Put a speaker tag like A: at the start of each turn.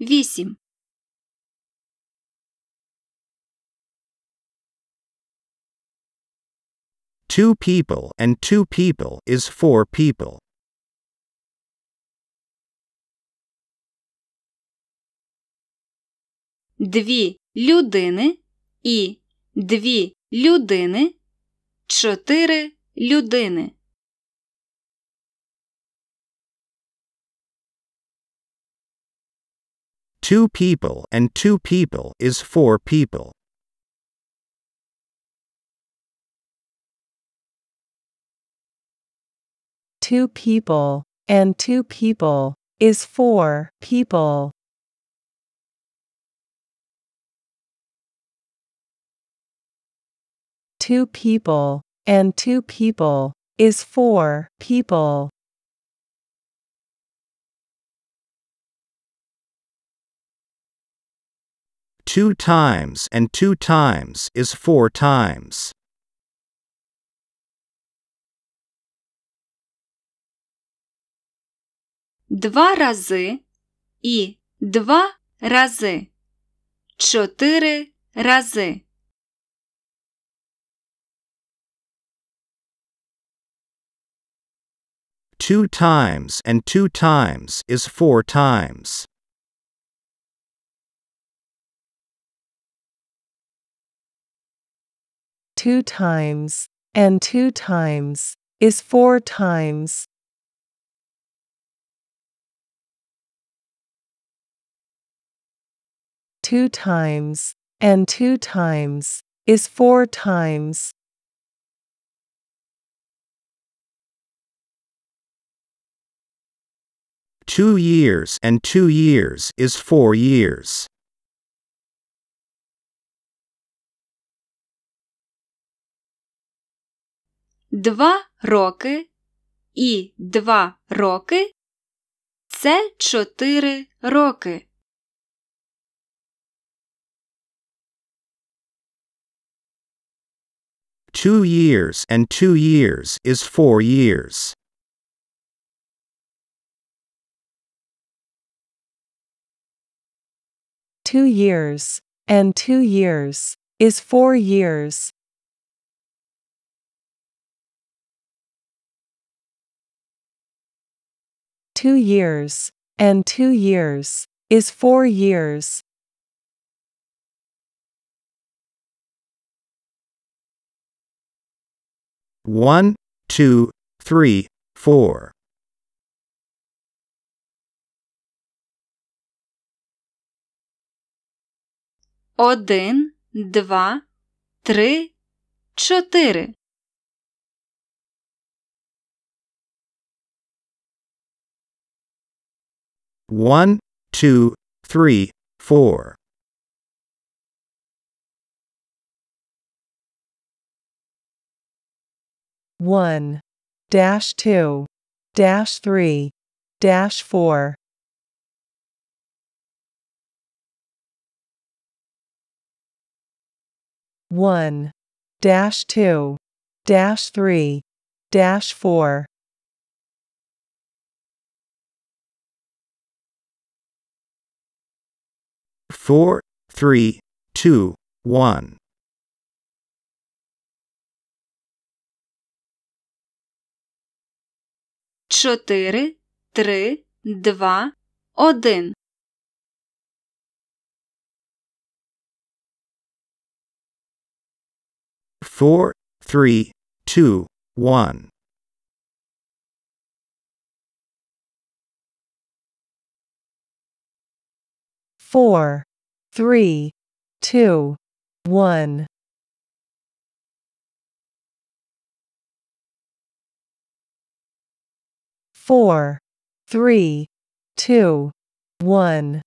A: вісім.
B: Two people and two people is four people.
A: Дві людини і дві людини. Чотири людини.
B: Two people and two people is four people.
C: Two people and two people is four people. Two people and two people is four people.
B: Two times and two times is four times.
A: Два рази і два рази. Чотири рази.
B: Two times and two times is four times.
C: Two times and two times is four times. Two times and two times is four times.
B: Two years and two years is four years.
A: Два роки і два роки. Це чотири роки.
B: Two years and two years is four years.
C: Two years and two years is four years. Two years and two years is four years.
B: One, two, three, four.
A: Один, два, три, чотири.
B: One, two, three, four.
C: One dash two dash three dash four. One dash two dash three dash four.
B: Four, three, two, one.
A: Чотири, три, два, один.
B: Four, three, two, one.
C: Four three two one. Four three two one.